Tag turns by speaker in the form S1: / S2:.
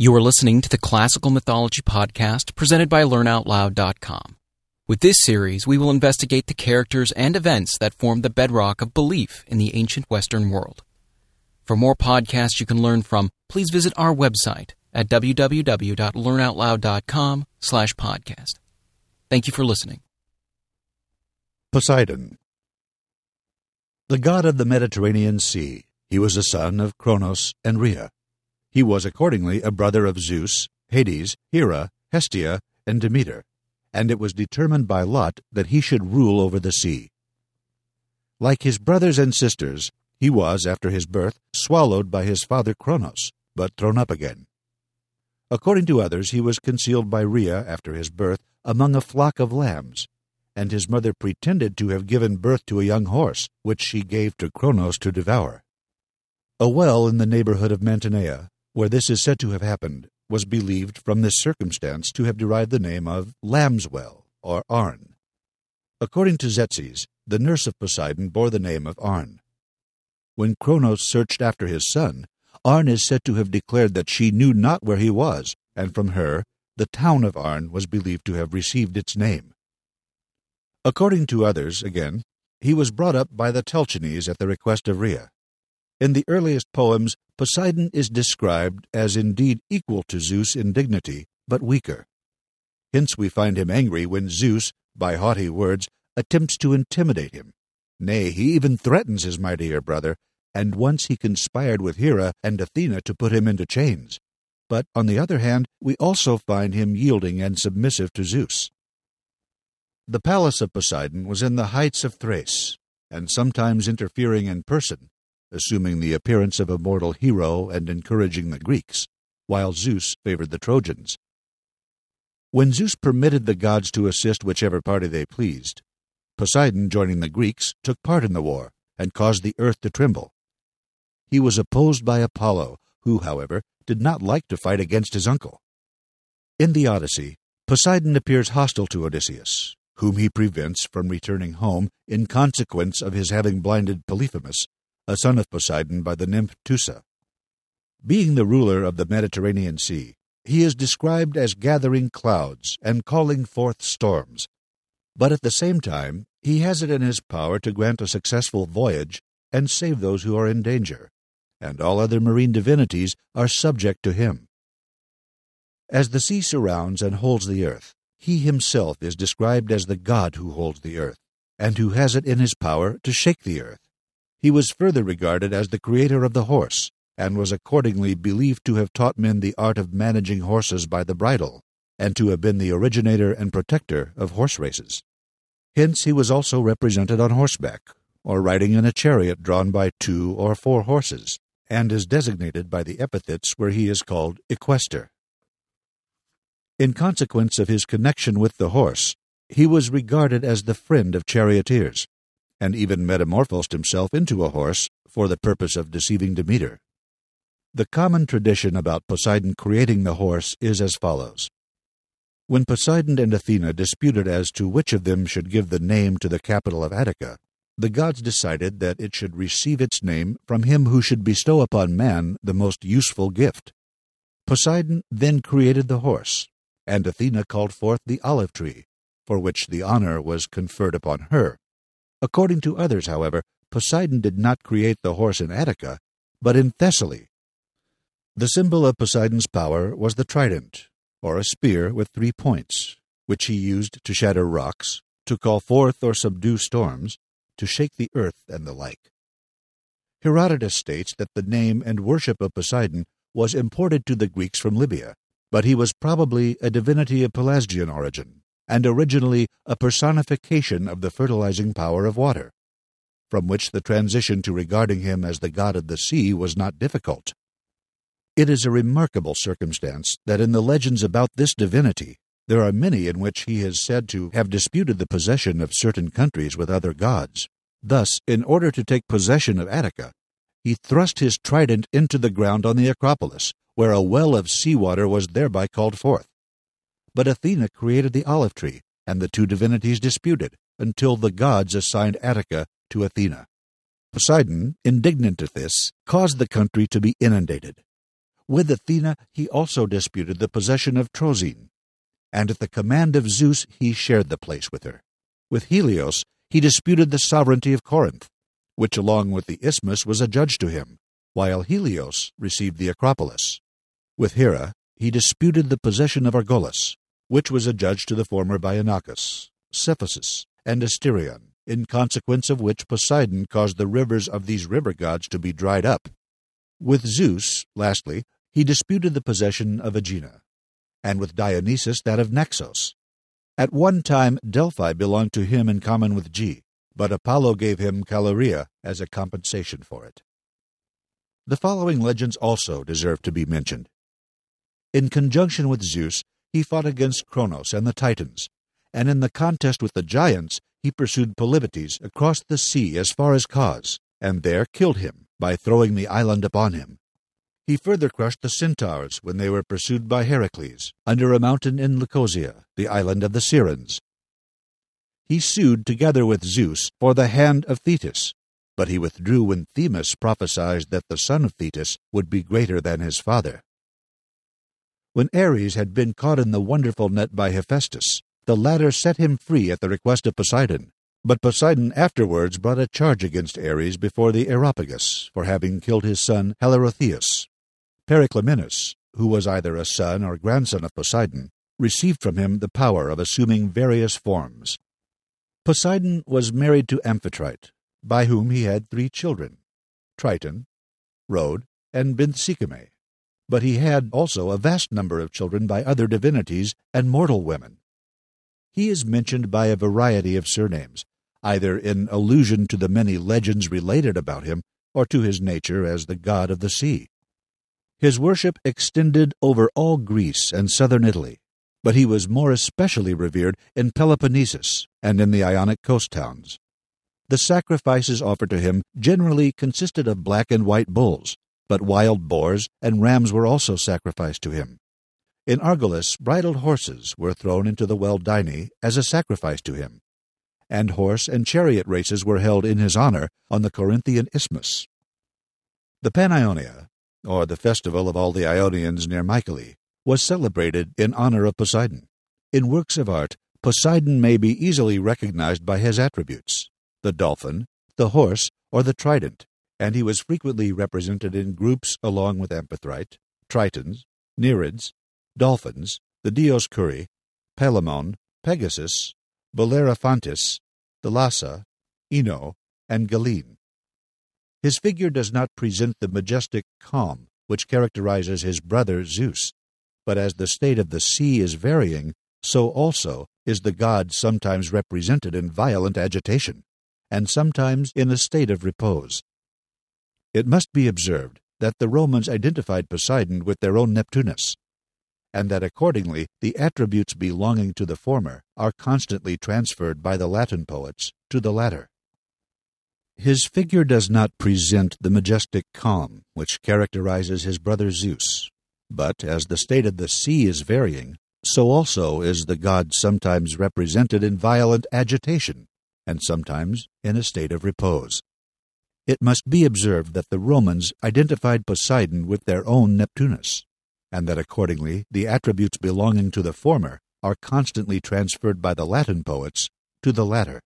S1: You are listening to the Classical Mythology Podcast presented by LearnOutLoud.com. With this series, we will investigate the characters and events that form the bedrock of belief in the ancient Western world. For more podcasts you can learn from, please visit our website at www.learnoutloud.com slash podcast. Thank you for listening.
S2: Poseidon The god of the Mediterranean Sea, he was the son of Cronos and Rhea. He was accordingly a brother of Zeus, Hades, Hera, Hestia, and Demeter, and it was determined by lot that he should rule over the sea. Like his brothers and sisters, he was, after his birth, swallowed by his father Cronos, but thrown up again. According to others, he was concealed by Rhea after his birth among a flock of lambs, and his mother pretended to have given birth to a young horse, which she gave to Cronos to devour. A well in the neighborhood of Mantinea, where this is said to have happened, was believed from this circumstance to have derived the name of Lamb's Well, or Arn. According to Tzetzes, the nurse of Poseidon bore the name of Arn. When Cronos searched after his son, Arn is said to have declared that she knew not where he was, and from her the town of Arn was believed to have received its name. According to others, again, he was brought up by the Telchines at the request of Rhea. In the earliest poems, Poseidon is described as indeed equal to Zeus in dignity, but weaker. Hence we find him angry when Zeus, by haughty words, attempts to intimidate him. Nay, he even threatens his mightier brother, and once he conspired with Hera and Athena to put him into chains. But, on the other hand, we also find him yielding and submissive to Zeus. The palace of Poseidon was in the heights of Thrace, and sometimes interfering in person, assuming the appearance of a mortal hero and encouraging the Greeks, while Zeus favored the Trojans. When Zeus permitted the gods to assist whichever party they pleased, Poseidon, joining the Greeks, took part in the war and caused the earth to tremble. He was opposed by Apollo, who, however, did not like to fight against his uncle. In the Odyssey, Poseidon appears hostile to Odysseus, whom he prevents from returning home in consequence of his having blinded Polyphemus, a son of Poseidon by the nymph Thoosa. Being the ruler of the Mediterranean Sea, he is described as gathering clouds and calling forth storms. But at the same time, he has it in his power to grant a successful voyage and save those who are in danger, and all other marine divinities are subject to him. As the sea surrounds and holds the earth, he himself is described as the God who holds the earth, and who has it in his power to shake the earth. He was further regarded as the creator of the horse, and was accordingly believed to have taught men the art of managing horses by the bridle, and to have been the originator and protector of horse races. Hence he was also represented on horseback, or riding in a chariot drawn by two or four horses, and is designated by the epithets where he is called equester. In consequence of his connection with the horse, he was regarded as the friend of charioteers, and even metamorphosed himself into a horse for the purpose of deceiving Demeter. The common tradition about Poseidon creating the horse is as follows. When Poseidon and Athena disputed as to which of them should give the name to the capital of Attica, the gods decided that it should receive its name from him who should bestow upon man the most useful gift. Poseidon then created the horse, and Athena called forth the olive tree, for which the honor was conferred upon her. According to others, however, Poseidon did not create the horse in Attica, but in Thessaly. The symbol of Poseidon's power was the trident, or a spear with three points, which he used to shatter rocks, to call forth or subdue storms, to shake the earth, and the like. Herodotus states that the name and worship of Poseidon was imported to the Greeks from Libya, but he was probably a divinity of Pelasgian origin and originally a personification of the fertilizing power of water, from which the transition to regarding him as the god of the sea was not difficult. It is a remarkable circumstance that in the legends about this divinity there are many in which he is said to have disputed the possession of certain countries with other gods. Thus, in order to take possession of Attica, he thrust his trident into the ground on the Acropolis, where a well of sea water was thereby called forth. But Athena created the olive tree, and the two divinities disputed, until the gods assigned Attica to Athena. Poseidon, indignant at this, caused the country to be inundated. With Athena he also disputed the possession of Troezene, and at the command of Zeus he shared the place with her. With Helios he disputed the sovereignty of Corinth, which along with the isthmus was adjudged to him, while Helios received the Acropolis. With Hera he disputed the possession of Argolis, which was adjudged to the former by Inachus, Cephissus, and Asterion, in consequence of which Poseidon caused the rivers of these river gods to be dried up. With Zeus, lastly, he disputed the possession of Aegina, and with Dionysus that of Naxos. At one time Delphi belonged to him in common with Ge, but Apollo gave him Calauria as a compensation for it. The following legends also deserve to be mentioned. In conjunction with Zeus, he fought against Cronos and the Titans, and in the contest with the giants, he pursued Polybotes across the sea as far as Cos, and there killed him by throwing the island upon him. He further crushed the Centaurs when they were pursued by Heracles, under a mountain in Leucosia, the island of the Sirens. He sued together with Zeus for the hand of Thetis, but he withdrew when Themis prophesied that the son of Thetis would be greater than his father. When Ares had been caught in the wonderful net by Hephaestus, the latter set him free at the request of Poseidon. But Poseidon afterwards brought a charge against Ares before the Areopagus for having killed his son Halirrhothius. Periclymenus, who was either a son or grandson of Poseidon, received from him the power of assuming various forms. Poseidon was married to Amphitrite, by whom he had three children Triton, Rhode, and Benthesicyme but he had also a vast number of children by other divinities and mortal women. He is mentioned by a variety of surnames, either in allusion to the many legends related about him or to his nature as the god of the sea. His worship extended over all Greece and southern Italy, but he was more especially revered in Peloponnesus and in the Ionic coast towns. The sacrifices offered to him generally consisted of black and white bulls, but wild boars and rams were also sacrificed to him. In Argolis, bridled horses were thrown into the well Deine as a sacrifice to him, and horse and chariot races were held in his honor on the Corinthian isthmus. The Panionia, or the festival of all the Ionians near Mycale, was celebrated in honor of Poseidon. In works of art, Poseidon may be easily recognized by his attributes the dolphin, the horse, or the trident, and he was frequently represented in groups along with Amphitrite, Tritons, Nereids, Dolphins, the Dioscuri, Palaemon, Pegasus, Bellerophontes, Thalassa, Ino, and Galene. His figure does not present the majestic calm which characterizes his brother Zeus, but as the state of the sea is varying, so also is the god sometimes represented in violent agitation, and sometimes in a state of repose. It must be observed that the Romans identified Poseidon with their own Neptunus, and that accordingly the attributes belonging to the former are constantly transferred by the Latin poets to the latter. His figure does not present the majestic calm which characterizes his brother Zeus, but as the state of the sea is varying, so also is the god sometimes represented in violent agitation, and sometimes in a state of repose. It must be observed that the Romans identified Poseidon with their own Neptunus, and that accordingly the attributes belonging to the former are constantly transferred by the Latin poets to the latter.